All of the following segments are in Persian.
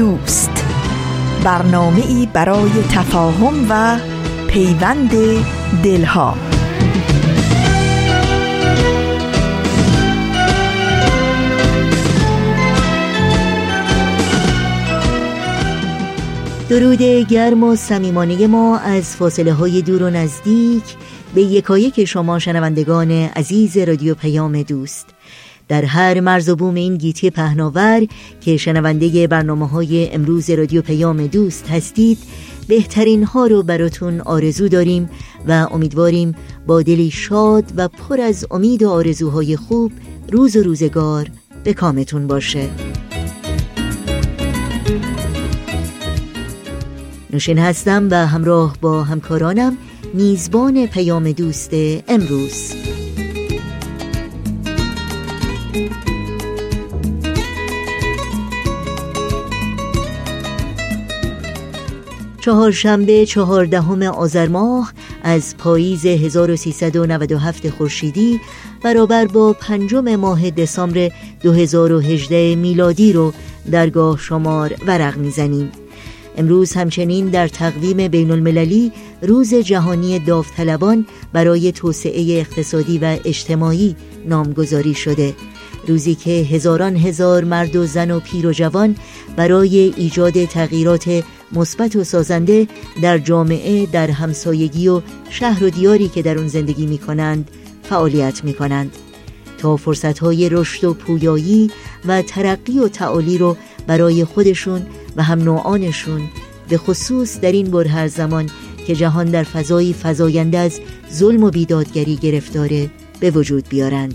دوست. برنامه ای برای تفاهم و پیوند دلها. درود گرم و صمیمانه ما از فاصله های دور و نزدیک به یکایک شما شنوندگان عزیز رادیو پیام دوست. در هر مرز و بوم این گیتی پهناور که شنونده برنامه های امروز رادیو پیام دوست هستید بهترین ها رو براتون آرزو داریم و امیدواریم با دلی شاد و پر از امید و آرزوهای خوب روز و روزگار به کامتون باشه. نوشین هستم و همراه با همکارانم میزبان پیام دوست امروز. چهارشنبه چهاردهم آذر ماه از پاییز 1397 خورشیدی برابر با پنجم ماه دسامبر 2018 میلادی رو درگاه شمار ورق می‌زنیم. امروز همچنین در تقویم بین المللی روز جهانی داوطلبان برای توسعه اقتصادی و اجتماعی نامگذاری شده. روزی که هزاران هزار مرد و زن و پیر و جوان برای ایجاد تغییرات مثبت و سازنده در جامعه در همسایگی و شهر و دیاری که در اون زندگی می کنند فعالیت می کنند تا فرصتهای رشد و پویایی و ترقی و تعالی رو برای خودشون و هم نوعانشون به خصوص در این بر هر زمان که جهان در فضایی فضاینده از ظلم و بیدادگری گرفتاره به وجود بیارند.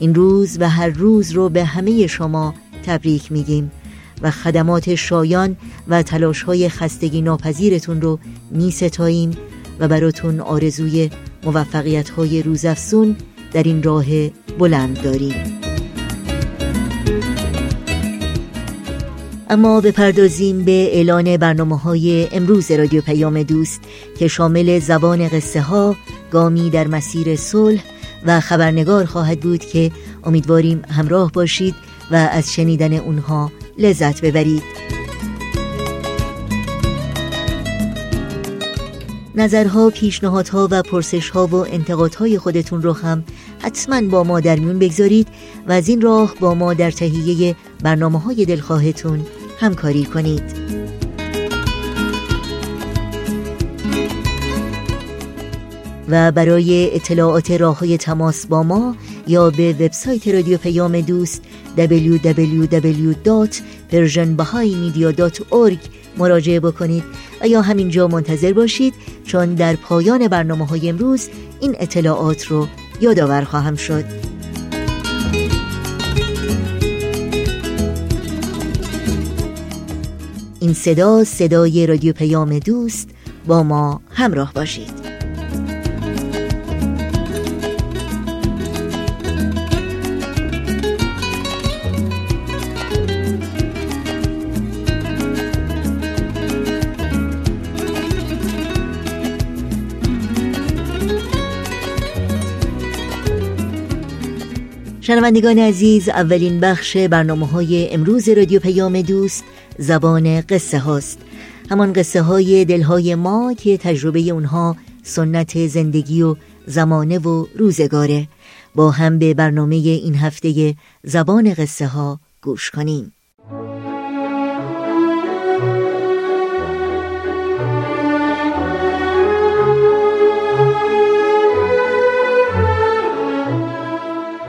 این روز و هر روز رو به همه شما تبریک میگیم. و خدمات شایان و تلاش های خستگی ناپذیرتون رو می ستاییم و براتون آرزوی موفقیت های روزافزون در این راه بلند داریم. اما بپردازیم به اعلان برنامه های امروز رادیو پیام دوست که شامل زبان قصه ها گامی در مسیر صلح و خبرنگار خواهد بود که امیدواریم همراه باشید و از شنیدن اونها لذت ببرید. نظرها، پیشنهادها و پرسشها و انتقادهای خودتون رو هم حتما با ما در میون بگذارید و از این راه با ما در تهیه برنامه های دلخواهتون همکاری کنید. و برای اطلاعات راه های تماس با ما یا به وبسایت رادیو پیام دوست www.persianbahaimedia.org مراجعه بکنید. و یا همینجا منتظر باشید؟ چون در پایان برنامه های امروز این اطلاعات رو یادآور خواهم شد. این صدا صدای رادیو پیام دوست با ما همراه باشید. شنوندگان عزیز اولین بخش برنامه های امروز رادیو پیام دوست زبان قصه هاست. همان قصه های دلهای ما که تجربه اونها سنت زندگی و زمانه و روزگاره. با هم به برنامه این هفته زبان قصه ها گوش کنیم.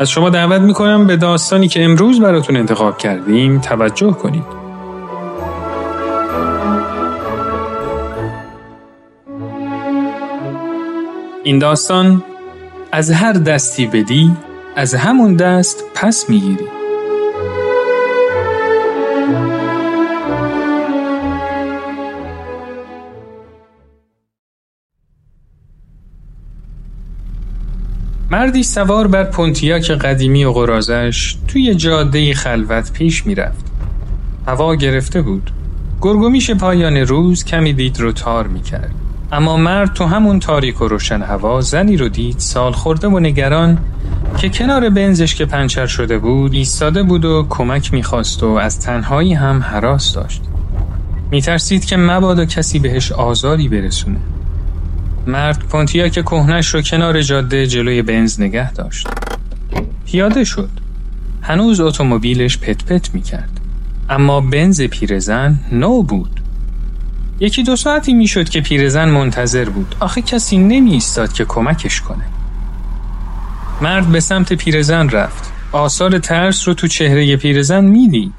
از شما دعوت می‌کنم به داستانی که امروز براتون انتخاب کردیم توجه کنید. این داستان از هر دستی بدی از همون دست پس می‌گیری مردی سوار بر پونتیاک قدیمی و قرازش توی جاده خلوت پیش می‌رفت. هوا گرفته بود. گرگومیش پایان روز کمی دید رو تار می‌کرد. اما مرد تو همون تاریک و روشن هوا زنی رو دید سال خورده و نگران که کنار بنزش که پنچر شده بود ایستاده بود و کمک می‌خواست و از تنهایی هم حراس داشت. میترسید که مبادا کسی بهش آزاری برسونه. مرد پونتیاک کهنش رو کنار جاده جلوی بنز نگه داشت. پیاده شد. هنوز اتومبیلش پت پت می‌کرد. اما بنز پیرزن نو بود. یکی دو ساعتی می‌شد که پیرزن منتظر بود. آخه کسی نمی ایستاد که کمکش کنه. مرد به سمت پیرزن رفت. آثار ترس رو تو چهره پیرزن می‌دید.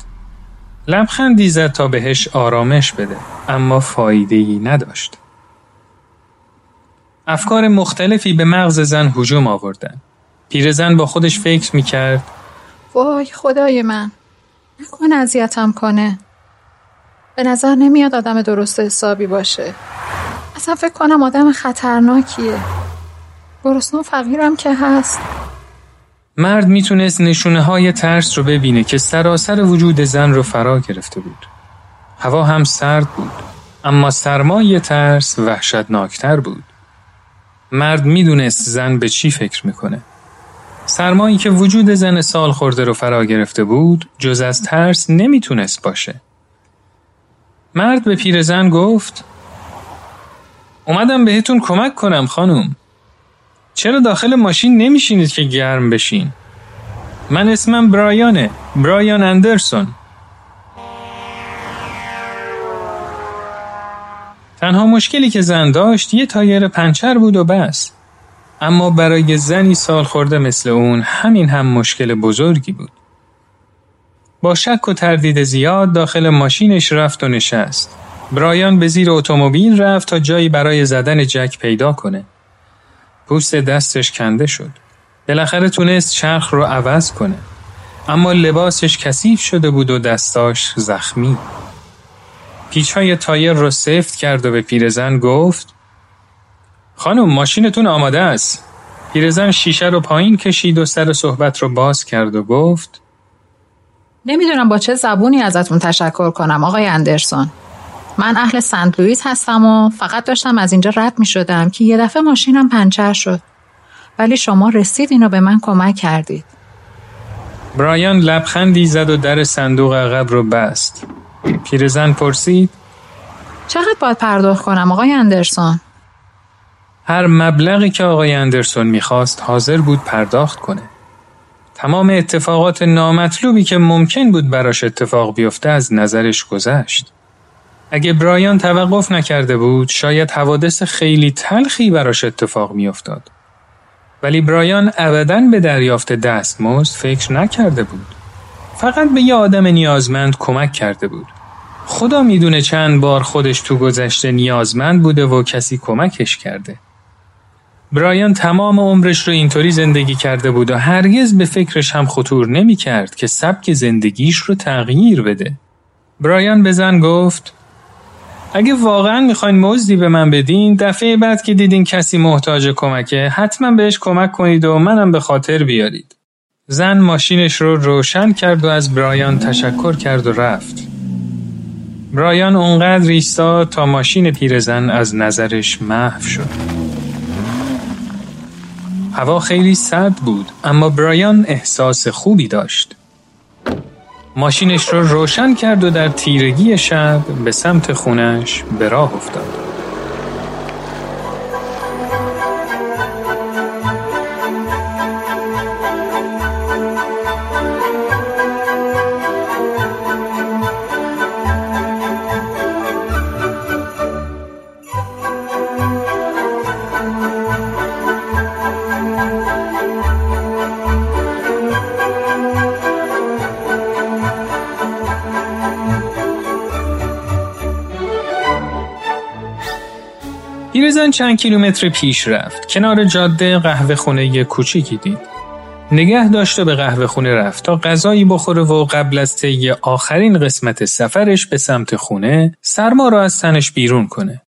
لبخندی زد تا بهش آرامش بده اما فایده ای نداشت. افکار مختلفی به مغز زن هجوم آوردن. پیرزن با خودش فکر می‌کرد وای خدای من نکن اذیتم کنه به نظر نمیاد آدم درست حسابی باشه اصلا فکر کنم آدم خطرناکیه گرسنه فقیرم که هست مرد می‌تونست نشونه های ترس رو ببینه که سراسر وجود زن رو فرا گرفته بود. هوا هم سرد بود اما سرمایه ترس وحشتناکتر بود. مرد می‌دونست زن به چی فکر می‌کنه. سرمایی که وجود زن سال خورده رو فرا گرفته بود جز از ترس نمی‌تونست باشه. مرد به پیرزن گفت اومدم بهتون کمک کنم خانم. چرا داخل ماشین نمیشینید که گرم بشین؟ من اسمم برایانه برایان اندرسون تنها مشکلی که زن داشت یه تایر پنچر بود و بس اما برای زنی سال خورده مثل اون همین هم مشکل بزرگی بود با شک و تردید زیاد داخل ماشینش رفت و نشست برایان به زیر اتومبیل رفت تا جایی برای زدن جک پیدا کنه پوست دستش کنده شد. بالاخره تونست چرخ رو عوض کنه. اما لباسش کثیف شده بود و دستاش زخمی. پیچ های تایر رو سفت کرد و به پیرزن گفت خانم ماشینتون آماده است. پیرزن شیشه رو پایین کشید و سر صحبت رو باز کرد و گفت نمی‌دونم با چه زبونی ازتون تشکر کنم آقای اندرسون. من اهل سنت لوئیس هستم و فقط داشتم از اینجا رد می شدم که یه دفعه ماشینم پنچر شد. ولی شما رسید اینو به من کمک کردید. برایان لبخندی زد و در صندوق عقب رو بست. پیرزن پرسید چقدر باید پرداخت کنم آقای اندرسون؟ هر مبلغی که آقای اندرسون می‌خواست حاضر بود پرداخت کنه. تمام اتفاقات نامطلوبی که ممکن بود براش اتفاق بیفته از نظرش گذشت. اگه برایان توقف نکرده بود شاید حوادث خیلی تلخی براش اتفاق میافتاد. ولی برایان ابدا به دریافت دستمزد فکر نکرده بود. فقط به یه آدم نیازمند کمک کرده بود. خدا می‌دونه چند بار خودش تو گذشته نیازمند بوده و کسی کمکش کرده. برایان تمام عمرش رو اینطوری زندگی کرده بود و هرگز به فکرش هم خطور نمی کرد که سبک زندگیش رو تغییر بده. برایان به زن گفت اگه واقعا می‌خواین مزدی به من بدین دفعه بعد که دیدین کسی محتاج کمکه حتما بهش کمک کنید و منم به خاطر بیارید. زن ماشینش رو روشن کرد و از برایان تشکر کرد و رفت. برایان اونقدر ایستاد تا ماشین پیرزن از نظرش محو شد. هوا خیلی سرد بود اما برایان احساس خوبی داشت. ماشینش رو روشن کرد و در تیرگی شب به سمت خونش به راه افتاد. چند کیلومتر پیش رفت. کنار جاده قهوه خونه کوچیکی دید. نگه داشته به قهوه خونه رفت تا غذایی بخوره و قبل از طی آخرین قسمت سفرش به سمت خونه سرما را از تنش بیرون کنه.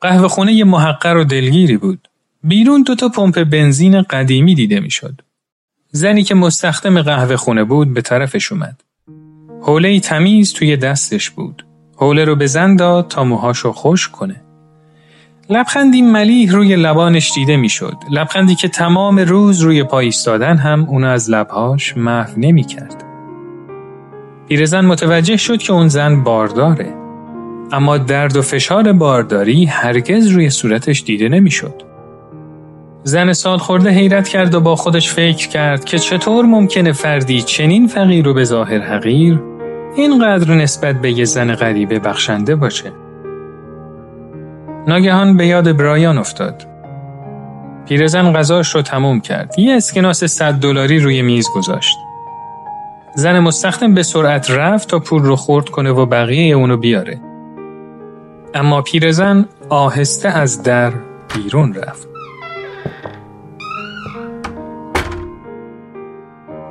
قهوه خونه محقر و دلگیری بود. بیرون دوتا پمپ بنزین قدیمی دیده می‌شد. زنی که مستخدم قهوه خونه بود به طرفش اومد. حوله تمیز توی دستش بود. حوله رو به زن داد تا موهاشو خوش کنه. لبخندی ملیح روی لبانش دیده می‌شد. لبخندی که تمام روز روی پای ایستادن هم اونو از لبهاش محو نمی کرد. پیرزن متوجه شد که اون زن بارداره. اما درد و فشار بارداری هرگز روی صورتش دیده نمی‌شد. زن سال خورده حیرت کرد و با خودش فکر کرد که چطور ممکنه فردی چنین فقیر و به ظاهر حقیر اینقدر نسبت به یه زن غریبه بخشنده باشه. ناگهان به یاد برایان افتاد. پیرزن غذاش رو تموم کرد. یه اسکناس صد دلاری روی میز گذاشت. زن مستخدم به سرعت رفت تا پول رو خورد کنه و بقیه اونو بیاره. اما پیرزن آهسته از در بیرون رفت.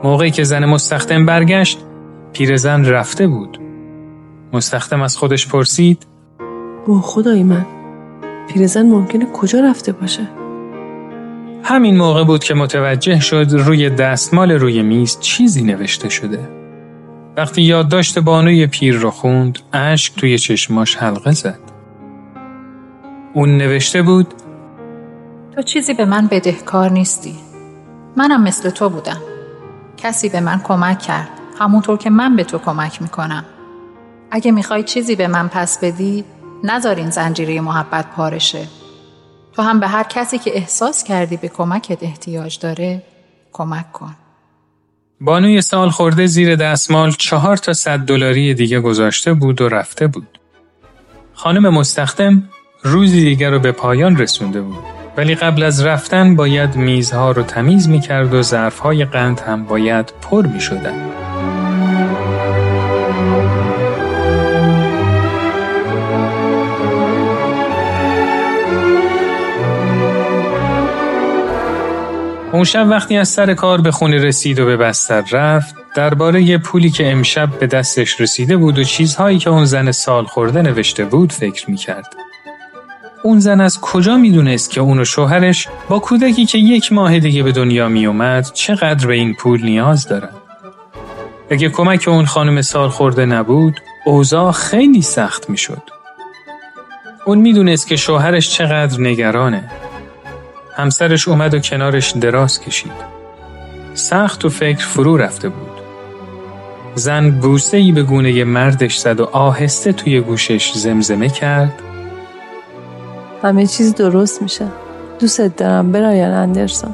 موقعی که زن مستخدم برگشت پیرزن رفته بود. مستخدم از خودش پرسید او خدای من پیرزن ممکنه کجا رفته باشه؟ همین موقع بود که متوجه شد روی دستمال روی میز چیزی نوشته شده. وقتی یادداشت بانوی پیر رو خوند، اشک توی چشماش حلقه زد. اون نوشته بود تو چیزی به من بدهکار نیستی. منم مثل تو بودم. کسی به من کمک کرد. همونطور که من به تو کمک می‌کنم. اگه می‌خوای چیزی به من پس بدی، نذار این زنجیره محبت پارشه. تو هم به هر کسی که احساس کردی به کمکت احتیاج داره کمک کن. بانوی سال خورده زیر دستمال چهار تا صد دلاری دیگه گذاشته بود و رفته بود. خانم مستخدم روزی دیگر رو به پایان رسونده بود. ولی قبل از رفتن باید میزها رو تمیز می کرد و ظرفهای قند هم باید پر می شدن. اون شب وقتی از سر کار به خونه رسید و به بستر رفت درباره پولی که امشب به دستش رسیده بود و چیزهایی که اون زن سال خورده نوشته بود فکر می کرد. اون زن از کجا می‌دونست که اون و شوهرش با کودکی که یک ماه دیگه به دنیا می اومد چقدر به این پول نیاز دارن؟ اگه کمک اون خانم سال خورده نبود اوضاع خیلی سخت می شد. اون می‌دونست که شوهرش چقدر نگرانه همسرش اومد و کنارش دراز کشید. سخت و فکر فرو رفته بود. زن بوسه ای به گونه مردش زد و آهسته توی گوشش زمزمه کرد همه چیز درست میشه. دوست دارم برایان اندرسون.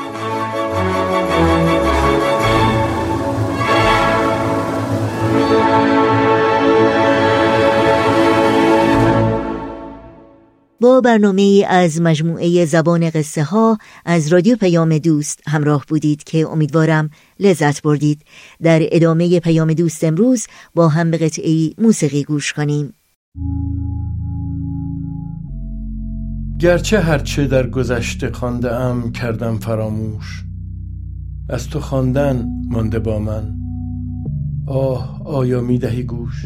با برنامه ای از مجموعه زبان قصه ها از رادیو پیام دوست همراه بودید که امیدوارم لذت بردید. در ادامه پیام دوست امروز با هم به قطعی موسیقی گوش کنیم. گرچه هرچه در گذشته خانده ام کردم فراموش از تو خواندن مانده با من. آه آیا می‌دهی گوش؟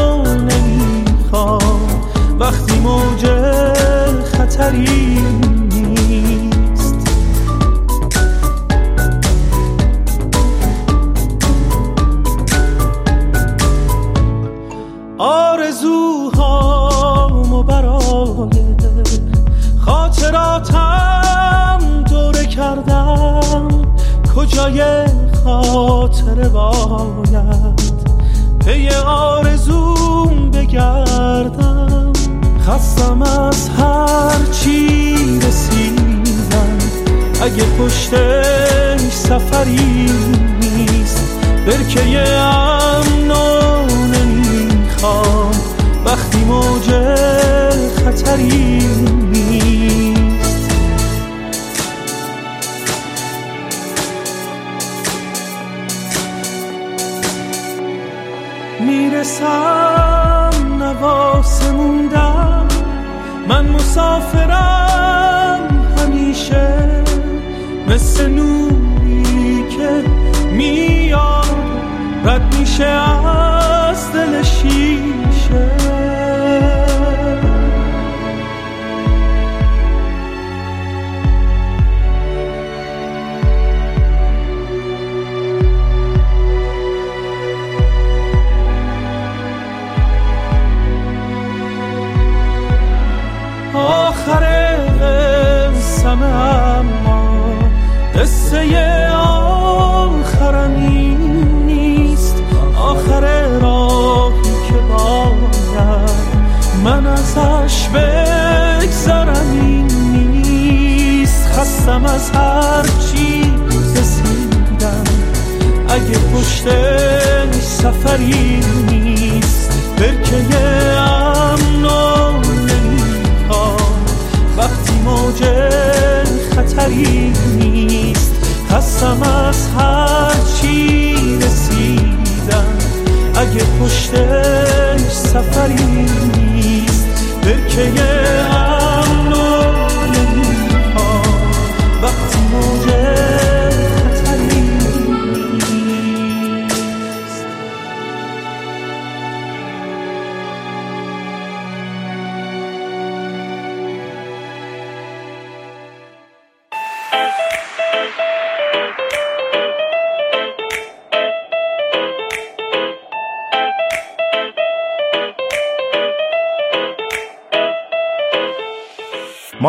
وقتی موج خطری اگه پشتش سفری نیست برکه امنو نمی‌خوام. وقتی موج خطری می‌رسم نواسه موندم من مسافرم همیشه. مثل نوری که میاد رد میشه از دل شیشه. خستم از هر چی رسیدم. اگه پشتش سفری نیست برکه امنو نمی‌خوام. وقتی موج خطری نیست خستم از هر چی رسیدم. اگه پشتش سفری نیست برکه امنو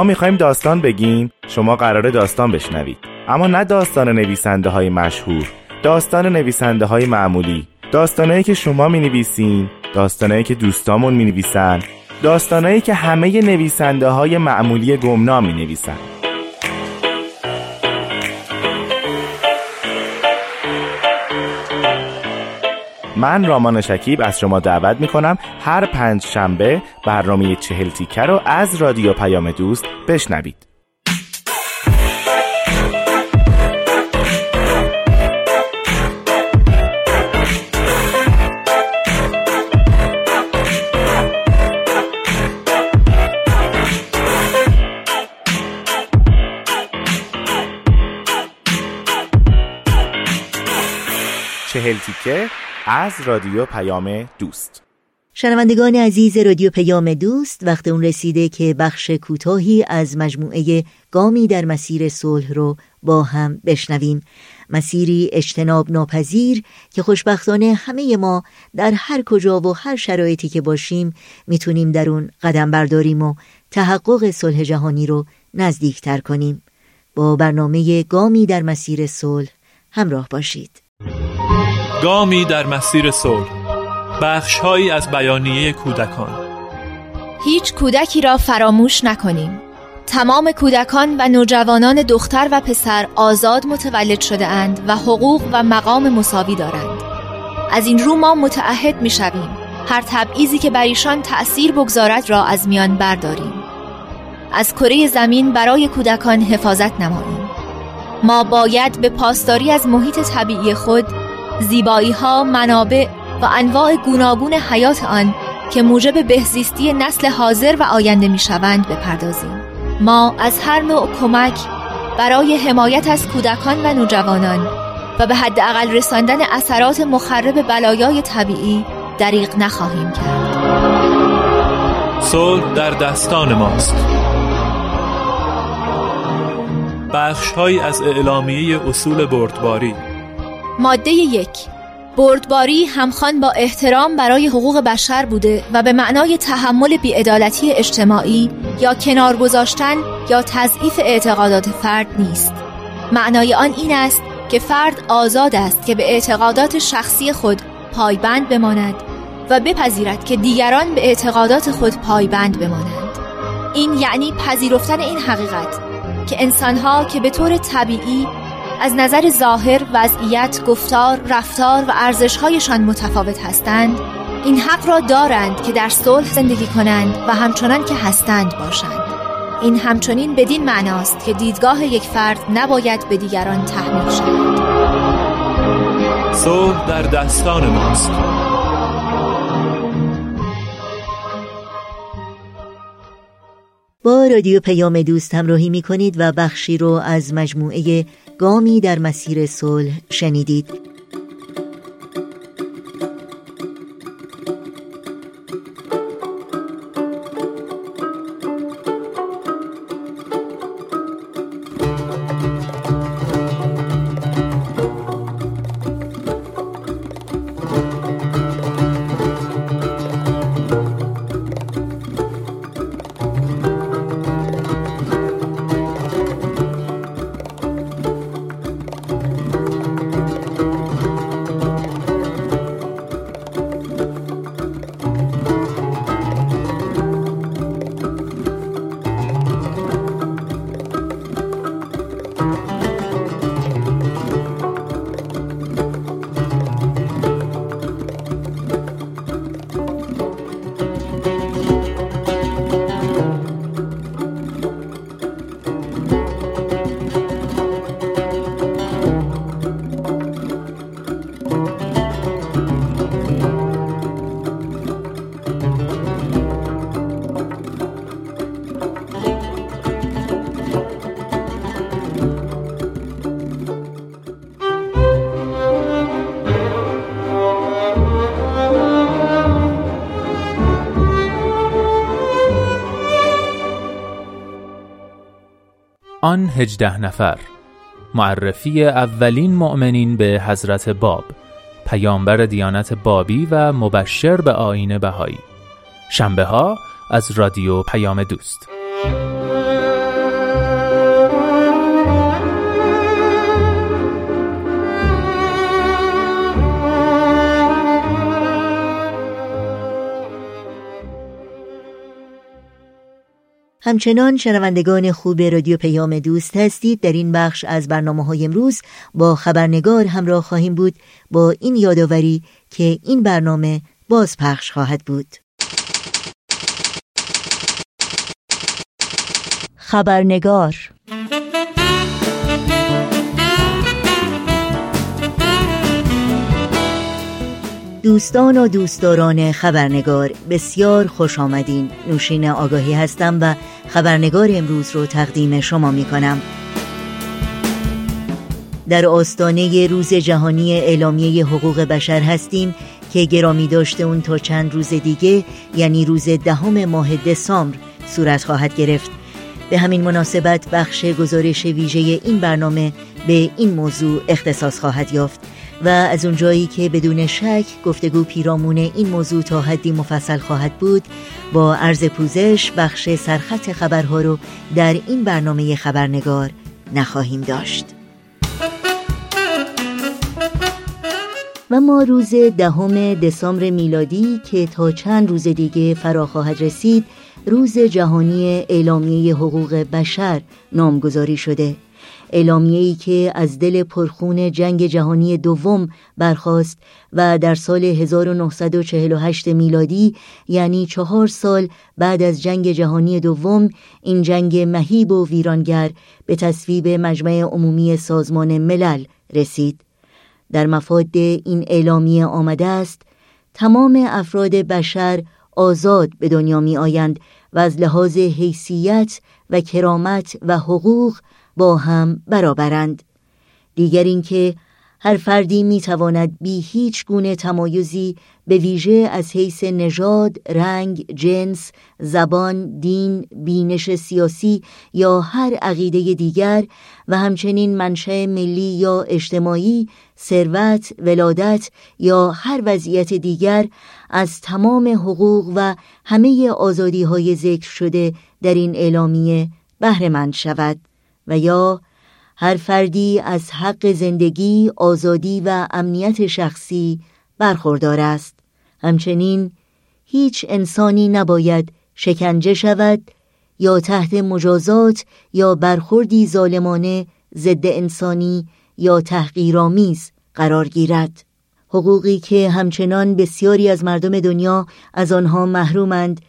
می‌خوایم داستان بگیم شما قراره داستان بشنوید. اما نه داستان نویسنده های مشهور داستان نویسنده های معمولی. داستانهایی که شما می نویسین داستانهایی که دوستامون می نویسن داستانهایی که همه نویسنده های معمولی گمنام می نویسن من رامان شکیب از شما دعوت می کنم هر پنج شنبه برنامه چهل تیکه رو از رادیو پیام دوست بشنوید. چهل تیکه از رادیو پیام دوست. شنوندگان عزیز رادیو پیام دوست وقت اون رسیده که بخش کوتاهی از مجموعه گامی در مسیر صلح رو با هم بشنویم. مسیری اجتناب ناپذیر که خوشبختانه همه ما در هر کجا و هر شرایطی که باشیم می‌تونیم در اون قدم برداریم و تحقق صلح جهانی رو نزدیکتر کنیم. با برنامه گامی در مسیر صلح همراه باشید. گامی در مسیر صلح بخشهایی از بیانیه کودکان. هیچ کودکی را فراموش نکنیم. تمام کودکان و نوجوانان دختر و پسر آزاد متولد شده اند و حقوق و مقام مساوی دارند. از این رو ما متعهد می شویم. هر تبعیضی که بر ایشان تأثیر بگذارد را از میان برداریم. از کره زمین برای کودکان حفاظت نماییم. ما باید به پاسداری از محیط طبیعی خود زیبایی ها، منابع و انواع گوناگون حیات آن که موجب بهزیستی نسل حاضر و آینده می شوند بپردازیم. ما از هر نوع کمک برای حمایت از کودکان و نوجوانان و به حداقل رساندن اثرات مخرب بلایای طبیعی دریغ نخواهیم کرد. صلح در دستان ماست. بخشهایی از اعلامیه اصول بردباری ماده یک. بردباری همخوان با احترام برای حقوق بشر بوده و به معنای تحمل بیعدالتی اجتماعی یا کنار گذاشتن یا تضعیف اعتقادات فرد نیست. معنای آن این است که فرد آزاد است که به اعتقادات شخصی خود پایبند بماند و بپذیرد که دیگران به اعتقادات خود پایبند بمانند. این یعنی پذیرفتن این حقیقت که انسانها که به طور طبیعی از نظر ظاهر، وضعیت، گفتار، رفتار و ارزشهایشان متفاوت هستند. این حق را دارند که در صلح زندگی کنند و همچنان که هستند باشند. این همچنین بدین معناست که دیدگاه یک فرد نباید به دیگران تحمیل شود. صلح در دستان ماست. با رادیو پیام دوست همراهی می کنید و بخشی رو از مجموعه گامی در مسیر صلح شنیدید. آن هجده نفر. معرفی اولین مؤمنین به حضرت باب پیامبر دیانت بابی و مبشر به آین بهایی. شنبه ها از رادیو پیام دوست. همچنان شنوندگان خوب رادیو پیام دوست هستید. در این بخش از برنامه های امروز با خبرنگار همراه خواهیم بود با این یادآوری که این برنامه باز پخش خواهد بود. خبرنگار دوستان و دوستداران خبرنگار بسیار خوش آمدین. نوشین آگاهی هستم و خبرنگار امروز رو تقدیم شما می کنم. در آستانه روز جهانی اعلامیه حقوق بشر هستیم که گرامی داشته اون تا چند روز دیگه یعنی روز دهم ماه دسامبر صورت خواهد گرفت. به همین مناسبت بخش گزارش ویژه این برنامه به این موضوع اختصاص خواهد یافت. و از اونجایی که بدون شک گفتگو پیرامون این موضوع تا حدی مفصل خواهد بود با عرض پوزش بخش سرخط خبرها رو در این برنامه خبرنگار نخواهیم داشت. و ما روز دهم دسامبر میلادی که تا چند روز دیگه فرا خواهد رسید روز جهانی اعلامیه حقوق بشر نامگذاری شده. اعلامیه‌ای که از دل پرخون جنگ جهانی دوم برخاست و در سال 1948 میلادی یعنی چهار سال بعد از جنگ جهانی دوم این جنگ مهیب و ویرانگر به تصویب مجمع عمومی سازمان ملل رسید. در مفاد این اعلامیه آمده است تمام افراد بشر آزاد به دنیا می آیند و از لحاظ حیثیت و کرامت و حقوق با هم برابرند. دیگر اینکه هر فردی می‌تواند بی هیچ گونه تمایزی به ویژه از حیث نژاد، رنگ، جنس، زبان، دین، بینش سیاسی یا هر عقیده دیگر و همچنین منشأ ملی یا اجتماعی، ثروت، ولادت یا هر وضعیت دیگر از تمام حقوق و همه آزادی های ذکر شده در این اعلامیه بهره مند شود. و یا هر فردی از حق زندگی، آزادی و امنیت شخصی برخوردار است. همچنین هیچ انسانی نباید شکنجه شود یا تحت مجازات یا برخوردی ظالمانه ضد انسانی یا تحقیرآمیز قرار گیرد. حقوقی که همچنان بسیاری از مردم دنیا از آنها محرومند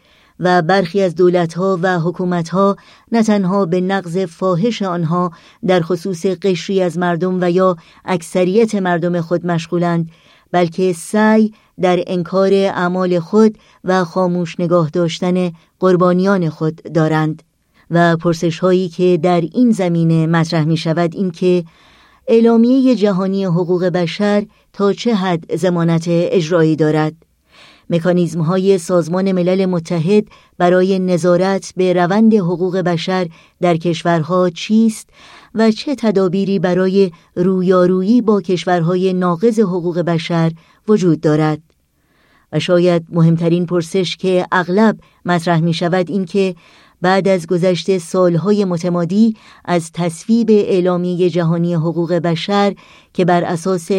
و برخی از دولتها و حکومتها نه تنها به نقض فاحش آنها در خصوص قشری از مردم و یا اکثریت مردم خود مشغولند بلکه سعی در انکار اعمال خود و خاموش نگاه داشتن قربانیان خود دارند. و پرسش هایی که در این زمینه مطرح می شود این که اعلامیه جهانی حقوق بشر تا چه حد زمانت اجرایی دارد. مکانیزم های سازمان ملل متحد برای نظارت به روند حقوق بشر در کشورها چیست و چه تدابیری برای رویارویی با کشورهای ناقض حقوق بشر وجود دارد؟ و شاید مهمترین پرسش که اغلب مطرح می شود این که بعد از گذشت سالهای متمادی از تصویب اعلامیه جهانی حقوق بشر که بر اساس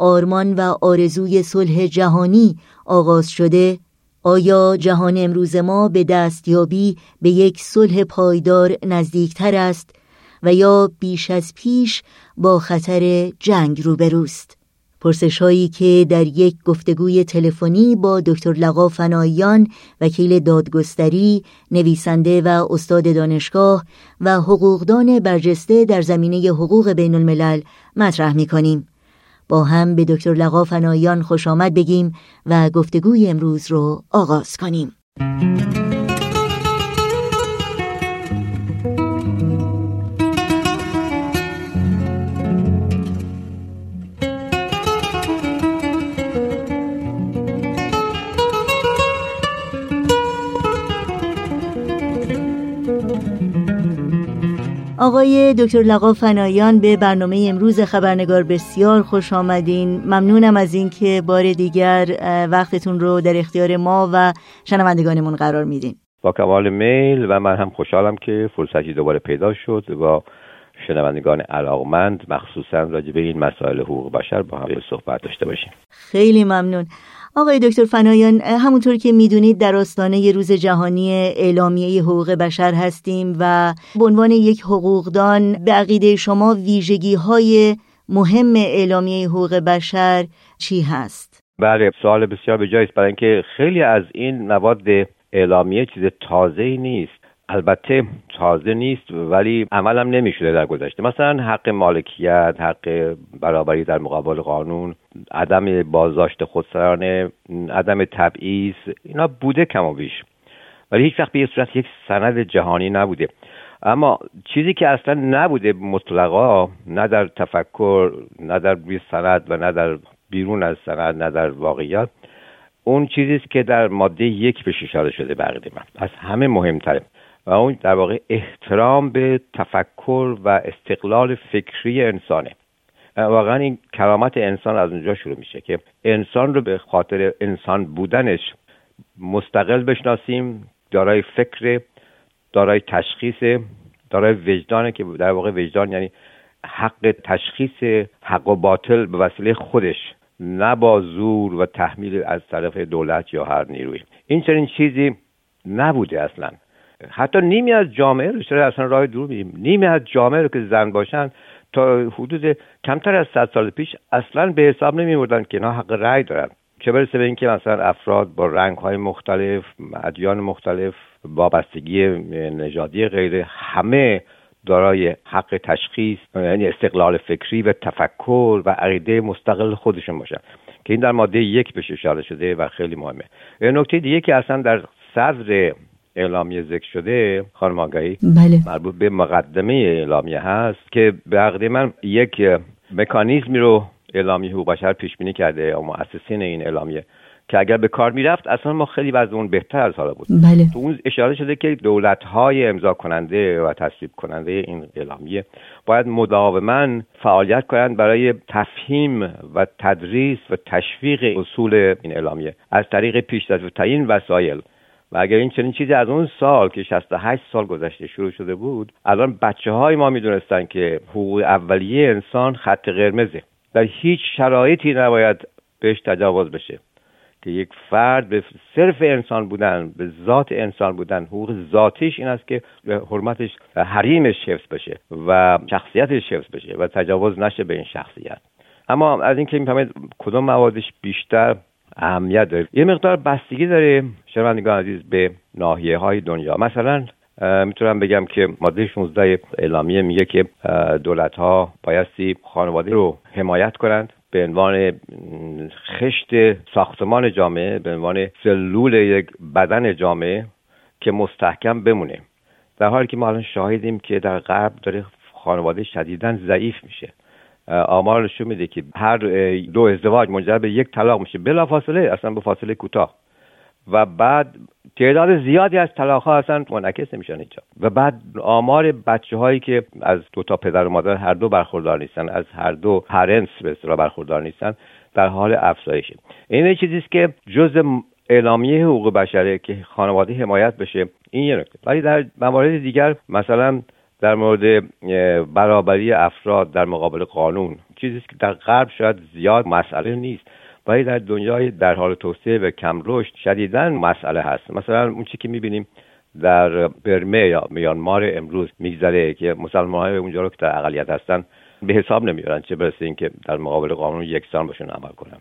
آرمان و آرزوی صلح جهانی آغاز شده آیا جهان امروز ما به دستیابی به یک صلح پایدار نزدیکتر است و یا بیش از پیش با خطر جنگ روبروست؟ پرسش هایی که در یک گفتگوی تلفنی با دکتر لقا فنایان وکیل دادگستری نویسنده و استاد دانشگاه و حقوقدان برجسته در زمینه حقوق بین الملل مطرح می کنیم با هم به دکتر لقا فنایان خوش آمد بگیم و گفتگوی امروز رو آغاز کنیم. آقای دکتر لقا فنایان به برنامه امروز خبرنگار بسیار خوش آمدین. ممنونم از اینکه بار دیگر وقتتون رو در اختیار ما و شنوندگانمون قرار میدین. با کمال میل و من هم خوشحالم که فرصتی دوباره پیدا شد با شنوندگان علاقمند مخصوصا راجع به این مسائل حقوق بشر با هم صحبت داشته باشیم. خیلی ممنون. آقای دکتر فنایان همونطور که می‌دونید در آستانه روز جهانی اعلامیه حقوق بشر هستیم و به عنوان یک حقوقدان به عقیده شما ویژگی های مهم اعلامیه حقوق بشر چی هست؟ بله سوال بسیار به است برای اینکه خیلی از این مواد اعلامیه چیز تازه نیست البته تازه نیست ولی عملم نمی‌شده در گذشته. مثلا حق مالکیت حق برابری در مقابل قانون عدم بازداشت خودسرانه عدم تبعیض اینا بوده کم و بیش. ولی هیچ وقت به صورت یک سند جهانی نبوده. اما چیزی که اصلا نبوده مطلقا نه در تفکر نه در سند و نه در بیرون از سند نه در واقعیت اون چیزی است که در ماده یک به اشاره شده بقیده من. از همه مهمتره. اون در واقع احترام به تفکر و استقلال فکری انسانه. واقعا این کرامت انسان از اونجا شروع میشه که انسان رو به خاطر انسان بودنش مستقل بشناسیم دارای فکر دارای تشخیص دارای وجدانه که در واقع وجدان یعنی حق تشخیص حق و باطل به وسیله خودش نه با زور و تحمیل از طرف دولت یا هر نیروی. این چنین چیزی نبوده اصلا. حتی نیمی از جامعه رو چرا اصلا راه دور میدیم؟ نیمی از جامعه رو که زن باشن تا حدود کمتر از صد سال پیش اصلا به حساب نمی که اینا حق رأی دارن. چه برسه به اینکه مثلا افراد با رنگ های مختلف ادیان مختلف وابستگی نژادی غیره همه دارای حق تشخیص یعنی استقلال فکری و تفکر و عقیده مستقل خودشون باشن. که این در ماده یک بهش اشاره شده و خیلی مهمه. نکته دیگه که اصلا در صدر اعلامیه ذکر شده خانم آگاهی بله. مربوط به مقدمه اعلامیه هست که به عقد من یک مکانیزمی رو اعلامیه حقوق بشر پیش بینی کرده و مؤسسین این اعلامیه که اگر به کار می‌رفت اصلا ما خیلی وضع اون بهتر از حالا بود بله. تو اون اشاره شده که دولت های امضا کننده و تصویب کننده این اعلامیه باید مداوما فعالیت کنند برای تفهیم و تدریس و تشویق اصول این اعلامیه از طریق پیشرفت تعیین وسایل و اگر این چنین چیزی از اون سال که 68 سال گذشته شروع شده بود الان بچه های ما می‌دونستن که حقوق اولیه انسان خط قرمزه در هیچ شرایطی نباید بهش تجاوز بشه که یک فرد به صرف انسان بودن به ذات انسان بودن حقوق ذاتیش این است که حرمتش حریمش حفظ بشه و شخصیتش حفظ بشه و تجاوز نشه به این شخصیت. اما از اینکه می‌فهمید کدوم موادش بیشتر اهمیت داره. یه مقدار بستگی داره شنوندگان عزیز به ناحیه های دنیا. مثلا می‌تونم بگم که ماده 16 اعلامیه میگه که دولت ها بایستی خانواده رو حمایت کنند به عنوان خشت ساختمان جامعه به عنوان سلول یک بدن جامعه که مستحکم بمونه. در حالی که ما الان شاهدیم که در غرب داره خانواده شدیدا ضعیف میشه. آمار نشون میده که هر دو ازدواج منجر به یک طلاق میشه. بلا فاصله اصلا به فاصله کوتاه. و بعد تعداد زیادی از طلاق ها اصلا منعکس نمیشن اینجا. و بعد آمار بچه هایی که از دو تا پدر و مادر هر دو برخوردار نیستن از هر دو پرنس به اصطلاح برخوردار نیستن در حال افزایشه. این چیزی است که جز اعلامیه حقوق بشره که خانواده حمایت بشه این یه نکته. ولی در موارد دیگر مثلا در مورد برابری افراد در مقابل قانون. چیزی که در غرب شاید زیاد مسئله نیست ولی در دنیای در حال توسعه و کم رشد شدیدا مسئله هست. مثلا اون چی که می‌بینیم در برمه یا میانمار امروز میگذره که مسلمان های اونجا رو که در اقلیت هستن به حساب نمیارن چه برسه اینکه در مقابل قانون یکسان باشون عمل کنن.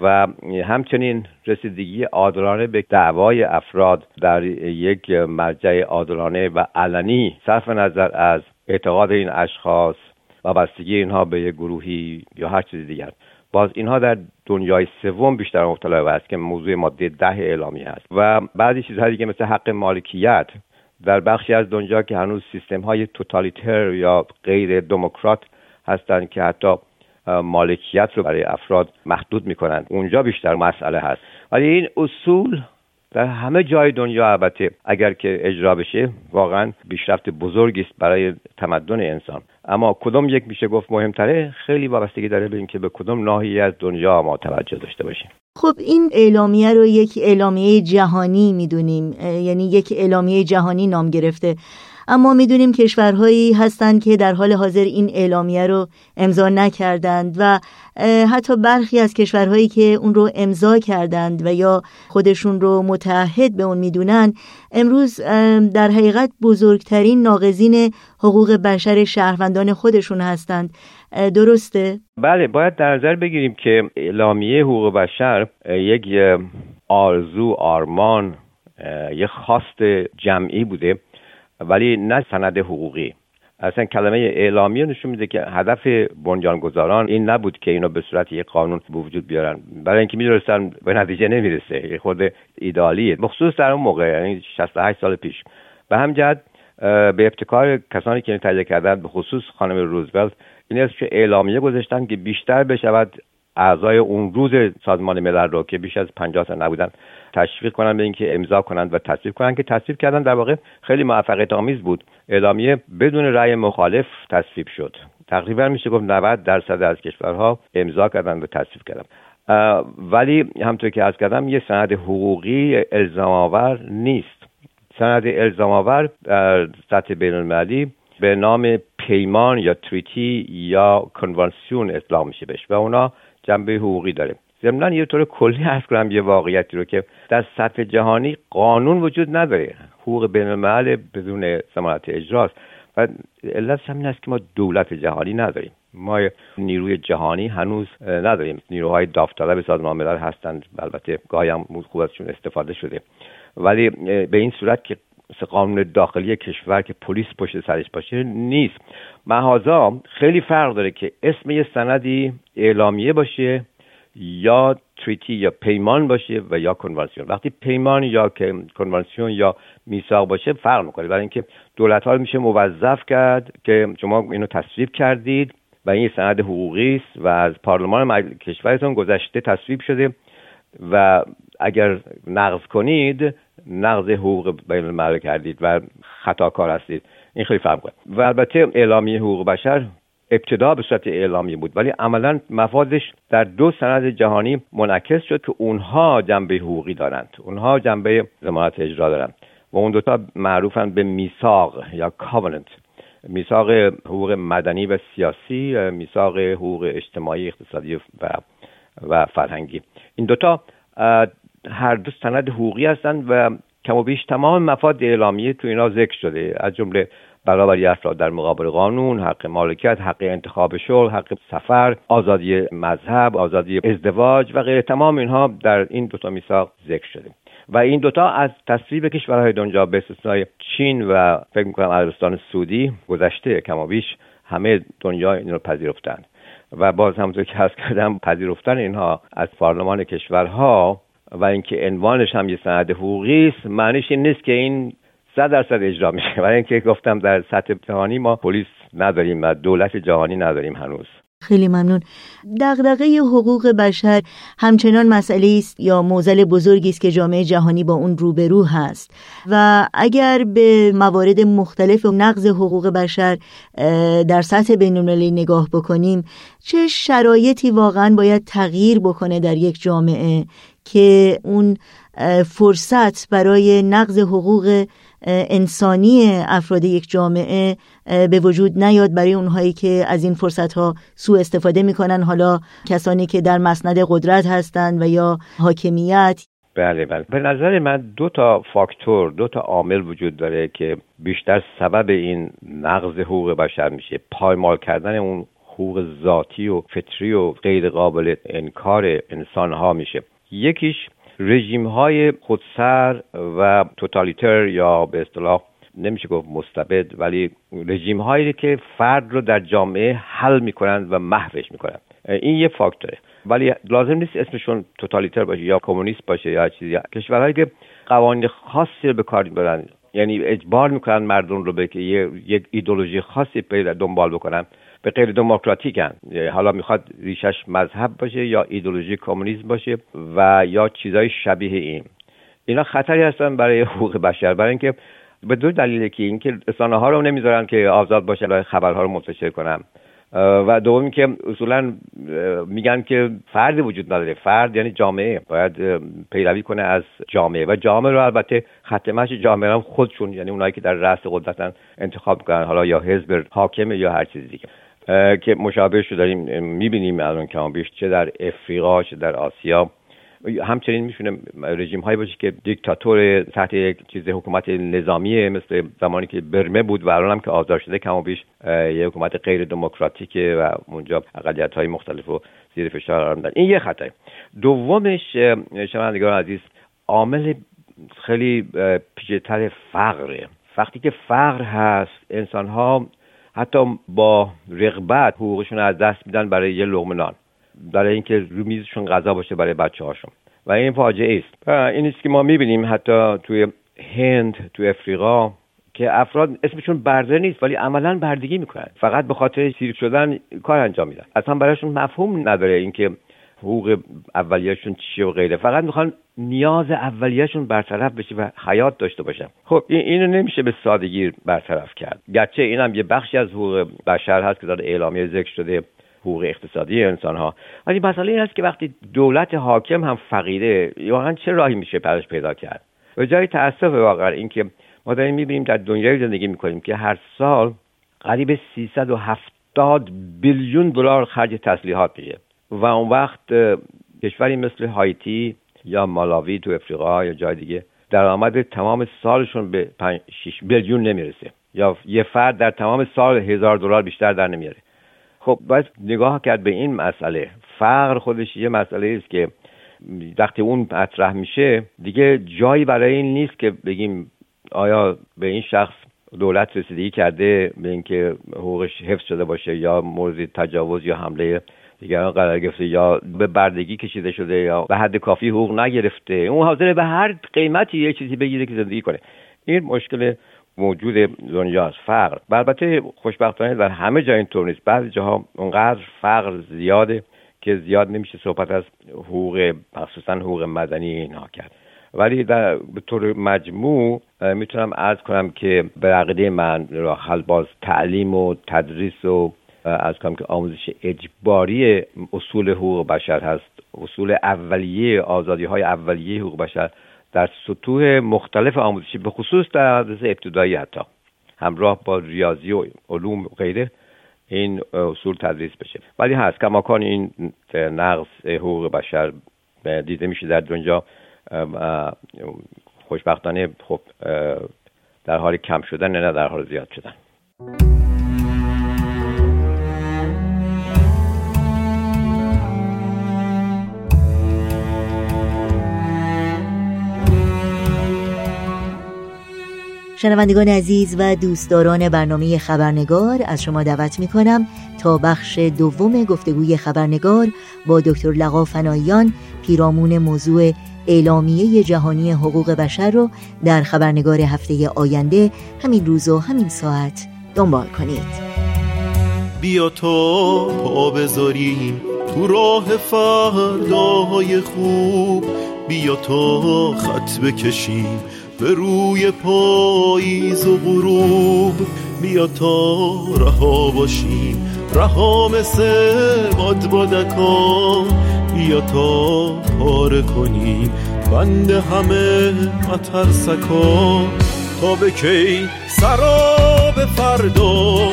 و همچنین رسیدگی عادلانه به دعوای افراد در یک مرجع عادلانه و علنی صرف نظر از اعتقاد این اشخاص وابستگی اینها به یک گروهی یا هر چیز دیگر. باز اینها در دنیای سوم بیشتر مبتلا است که موضوع ماده ده اعلامی هست. و بعضی چیزهای دیگه مثل حق مالکیت در بخشی از دنیا که هنوز سیستم های توتالیتر یا غیر دموکرات هستند که حتی مالکیت رو برای افراد محدود می‌کنند. اونجا بیشتر مسئله هست. ولی این اصول در همه جای دنیا البته اگر که اجرا بشه واقعا پیشرفت بزرگی است برای تمدن انسان. اما کدوم یک میشه گفت مهمتره؟ خیلی وابستگی داره به اینکه به کدوم ناحیه از دنیا ما توجه داشته باشیم. خب این اعلامیه رو یک اعلامیه جهانی می‌دونیم. یعنی یک اعلامیه جهانی نام گرفته. اما می‌دونیم کشورهایی هستند که در حال حاضر این اعلامیه رو امضا نکردند و حتی برخی از کشورهایی که اون رو امضا کردند و یا خودشون رو متحد به اون می‌دونن امروز در حقیقت بزرگترین ناقضین حقوق بشر شهروندان خودشون هستند درسته؟ بله باید در نظر بگیریم که اعلامیه حقوق بشر یک آرزو آرمان یک خواست جمعی بوده ولی نه سند حقوقی. اصلا کلمه اعلامیه نشون میده که هدف بنیانگذاران این نبود که اینو به صورت یک قانون به وجود بیارن. برای اینکه می‌دونستن به نتیجه نمی‌رسه. خود ایدالیه. بخصوص در اون موقع یعنی 68 سال پیش. به هم جد به ابتکار کسانی که تهیه کردن به خصوص خانم روزولت این است که اعلامیه گذاشتن که بیشتر بشود اعضای اون روز سازمان ملل رو که بیش از 50 تا نبودن تشویق کنن به اینکه امضا کنند و تصویب کنند که تصویب کردن در واقع خیلی موفقیت آمیز بود. اعلامیه بدون رأی مخالف تصویب شد. تقریبا میشه گفت 90 درصد از کشورها امضا کردن و تصویب کردن ولی همطور که از کردم یه سند حقوقی الزام آور نیست. سند الزام آور در سطح بین المللی به نام پیمان یا تریتی یا کنوانسیون اطلاق میشه بهش و اونا جنبه حقوقی داره. ضمنا یه طور کلی ارز کنم یه واقعیتی رو که در سطح جهانی قانون وجود نداره. حقوق بین الملل بدون ضمانت اجراست. و علت همین است که ما دولت جهانی نداریم. ما نیروی جهانی هنوز نداریم. نیروهای داوطلب سازمان ملل هستند. البته گاهی هم خوب ازشون استفاده شده. ولی به این صورت که قانون داخلی کشور که پلیس پشت سرش باشه نیست. محازا خیلی فرق داره که اسم یه سندی اعلامیه باشه یا تریتی یا پیمان باشه و یا کنوانسیون. وقتی پیمان یا کنوانسیون یا میثاق باشه فرق می‌کنه. برای اینکه دولت ها میشه موظف کرد که شما اینو تصویب کردید و این سند حقوقی است و از پارلمان کشورتون گذشته تصویب شده و اگر نقض کنید نقض حقوق بین الملل کردید و خطاکار هستید. این خیلی فرق کنه و البته اعلامیه حقوق بشر ابتدا به صورت اعلامی بود ولی عملا مفادش در دو سند جهانی منعکس شد که اونها جنبه حقوقی دارند. اونها جنبه ضمانت اجرا دارند. و اون دوتا معروفن به میثاق یا کاوننت میثاق حقوق مدنی و سیاسی میثاق حقوق اجتماعی اقتصادی و و فرهنگی. این دوتا هر دو سند حقوقی هستند و کم و بیش تمام مفاد اعلامیه تو اینا ذکر شده. از جمله برابری افراد در مقابل قانون حق مالکیت حق انتخاب شغل حق سفر آزادی مذهب آزادی ازدواج و غیره. تمام اینها در این دوتا میثاق ذکر شده. و این دوتا از تصویب کشورهای دنیا به استثنای چین و فکر می‌کنم عربستان سعودی گذشته کمابیش همه دنیا این رو پذیرفتند و باز همونطور که هست کردم پذیرفتن اینها از پارلمان کشورها و اینکه عنوانش هم یه سند حقوقی است معنیش این نیست که این صد درصد اجرا میشه. برای اینکه گفتم در سطح جهانی ما پلیس نداریم و دولت جهانی نداریم هنوز. خیلی ممنون. دغدغه حقوق بشر همچنان مسئله است یا موزل بزرگی است که جامعه جهانی با اون روبرو هست. و اگر به موارد مختلف و نقض حقوق بشر در سطح بین‌المللی نگاه بکنیم چه شرایطی واقعا باید تغییر بکنه در یک جامعه که اون فرصت برای نقض حقوق انسانی افراد یک جامعه به وجود نیاد برای اونهایی که از این فرصت ها سوء استفاده می‌کنن. حالا کسانی که در مسند قدرت هستند و یا حاکمیت. بله بله. به نظر من دو تا فاکتور دو تا عامل وجود داره که بیشتر سبب این نقض حقوق بشر میشه. پایمال کردن اون حقوق ذاتی و فطری و غیر قابل انکار انسان ها میشه. یکیش رژیم های خودسر و توتالیتر یا به اصطلاح نمیشه گفت مستبد ولی رژیم هایی که فرد رو در جامعه حل می‌کنند و محوش می‌کنند. این یه فاکتوره. ولی لازم نیست اسمشون توتالیتر باشه یا کمونیست باشه یا چیزی. کشورهایی که قوانین خاصی رو به کار می‌برن یعنی اجبار می‌کنن مردم رو به که یک ایدولوژی خاصی پیدا دنبال بکنن به غیر دموکراتیکن. حالا می‌خواد ریشش مذهب باشه یا ایدولوژی کمونیسم باشه و یا چیزای شبیه این. اینا خطری هستن برای حقوق بشر. برای اینکه به دو دلیله که اینکه رسانه ها رو نمی‌ذارن که آزاد باشه خبرها رو منتشر کنن. و دومی که اصولا میگن که فرد وجود نداره. فرد یعنی جامعه. باید پیروی کنه از جامعه. و جامعه رو البته ختمش جامعه هم خودشون یعنی اونایی که در رأس قدرتن انتخاب می‌کنن. حالا یا حزب حاکم یا هر چیز دیگه. که مشابهش رو داریم می‌بینیم الان کمابیش چه در افریقا چه در آسیا. همچنین میشونه رژیم هایی باشه که دیکتاتور تحت یک چیز حکومت نظامیه مثل زمانی که برمه بود و الان هم که آزاد شده کم و بیش یه حکومت غیر دموکراتیکه و اونجا اقلیت های مختلف رو زیر فشار قرار میدن. این یه خطای دومش شنوندگان عزیز عامل خیلی پیچیده‌تر فقره. وقتی که فقر هست انسان ها حتی با رغبت حقوقشون از دست میدن برای یه لقمه نان برای اینکه رو میزشون غذا باشه برای بچه هاشون و این فاجعه است. این است که ما می‌بینیم حتی توی هند توی افریقا که افراد اسمشون برده نیست ولی عملا بردگی می‌کنن. فقط به خاطر سیر شدن کار انجام میدن. اصلا برایشون مفهوم نداره اینکه حقوق اولیهشون چیه و غیره. فقط می‌خوان نیاز اولیهشون برطرف بشه و حیات داشته باشن. خب این اینو نمیشه به سادگی برطرف کرد. گرچه اینم یه بخشی از حقوق بشر هست که در اعلامیه ذکر شده حقوق اقتصادی انسان ها ولی مسئله این است که وقتی دولت حاکم هم فقیره واقعا چه راهی میشه پرش پیدا کرد؟ و جای تاسف واقعا اینکه ما داریم می‌بینیم در دنیای زندگی می‌کنیم که هر سال قریب 370 بیلیون دلار خرج تسلیحات میشه. و اون وقت کشوری مثل هایتی یا مالاوی تو افریقا یا جای دیگه درآمد تمام سالشون به 5 6 بیلیون نمی‌رسه. یا یه فرد در تمام سال هزار دلار بیشتر در نمیاره. خب باید نگاه کرد به این مسئله. فقر خودش یه مسئله است که وقتی اون مطرح میشه دیگه جایی برای این نیست که بگیم آیا به این شخص دولت رسیدگی کرده به اینکه حقوقش حفظ شده باشه یا مورد تجاوز یا حمله دیگران قرار گرفته یا به بردگی کشیده شده یا به حد کافی حقوق نگرفته. اون حاضره به هر قیمتی یه چیزی بگیره که زندگی کنه. این مشکل موجود دنیاست فقر. البته خوشبختانه در همه جا اینطور نیست. بعضی جاها اونقدر فقر زیاده که زیاد نمیشه صحبت از حقوق مخصوصا حقوق مدنی اینها کرد. ولی در به طور مجموع می‌تونم عرض کنم که به عقیده من راه باز تعلیم و تدریس و از کنم که آموزش اجباری اصول حقوق بشر هست. اصول اولیه آزادی های اولیه حقوق بشر در سطوح مختلف آموزشی به خصوص در حدث ابتدایی حتی. همراه با ریاضی و علوم و غیره این اصول تدریس بشه. ولی هست کماکان این نقص حقوق بشر دیده میشه در دنیا. خوشبختانه خب در حال کم شدن نه در حال زیاد شدن. شنوندگان عزیز و دوستداران برنامه خبرنگار از شما دعوت می کنم تا بخش دوم گفتگوی خبرنگار با دکتر لقا فنایان پیرامون موضوع اعلامیه جهانی حقوق بشر رو در خبرنگار هفته آینده همین روز و همین ساعت دنبال کنید. بیا تا پا بذاریم تو راه فرداهای خوب. بیا تا خط بکشیم به روی پاییز و غروب بیا تا رها باشیم. رها مثل باد بادکا بیا تا پاره کنیم. بند همه مترسکا تا به کی سراب فردا.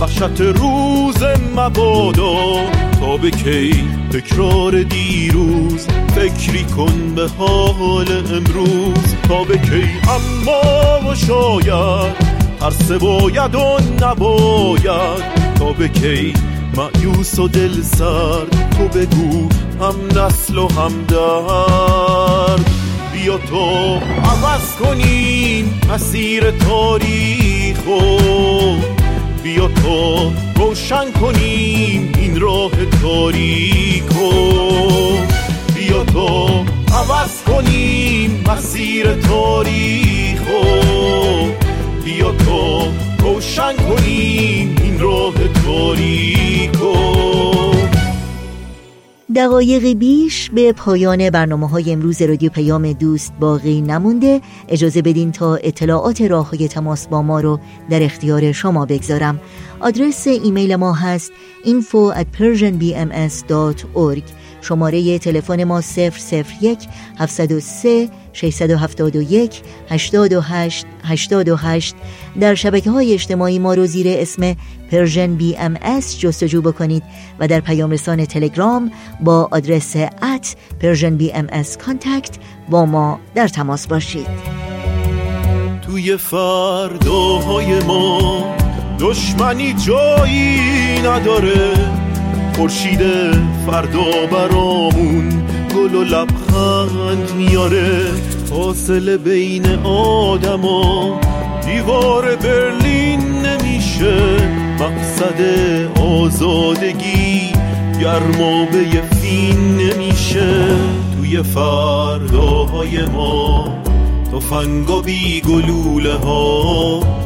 وحشت روز مبادا. تا به کی تکرار دیروز فکری کن به حال امروز تا به کی اما و شاید هر سه باید و نباید تا به کی معیوس و دل سرد تو بگو هم نسل و هم درد. بیا تو عوض کنیم مسیر تاریخ بیا تو روشن کنیم این راه تاریکو بیا تو عوض کنیم مسیر تاریخو بیا تو روشن کنیم این راه تاریکو دقایقی بیش به پایان برنامه های امروز رادیو پیام دوست باقی نمونده. اجازه بدین تا اطلاعات راه های تماس با ما رو در اختیار شما بگذارم. آدرس ایمیل ما هست info at persianbms.org شماره تلفن ما 001 703 671 828 828 در شبکه های اجتماعی ما رو زیر اسم Persian BMS جستجو بکنید و در پیام رسان تلگرام با آدرس at Persian BMS contact با ما در تماس باشید. توی فرداهای ما دشمنی جایی نداره. خورشید فردا برامون گل و لبخند میاره. فاصله بین آدما دیوار برلین نمیشه. مقصد آزادگی گرمابه فین نمیشه. توی فرداهای ما تفنگ بی گلوله ها.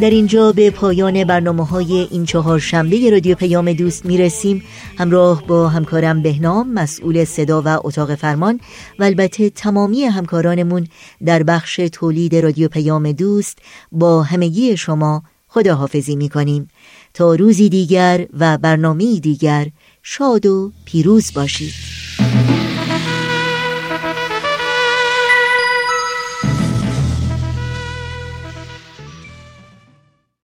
در اینجا به پایان برنامه های این چهار شنبه رادیو پیام دوست می‌رسیم. همراه با همکارم بهنام مسئول صدا و اتاق فرمان و البته تمامی همکارانمون در بخش تولید رادیو پیام دوست با همگی شما خداحافظی می‌کنیم. تا روزی دیگر و برنامه دیگر شاد و پیروز باشید.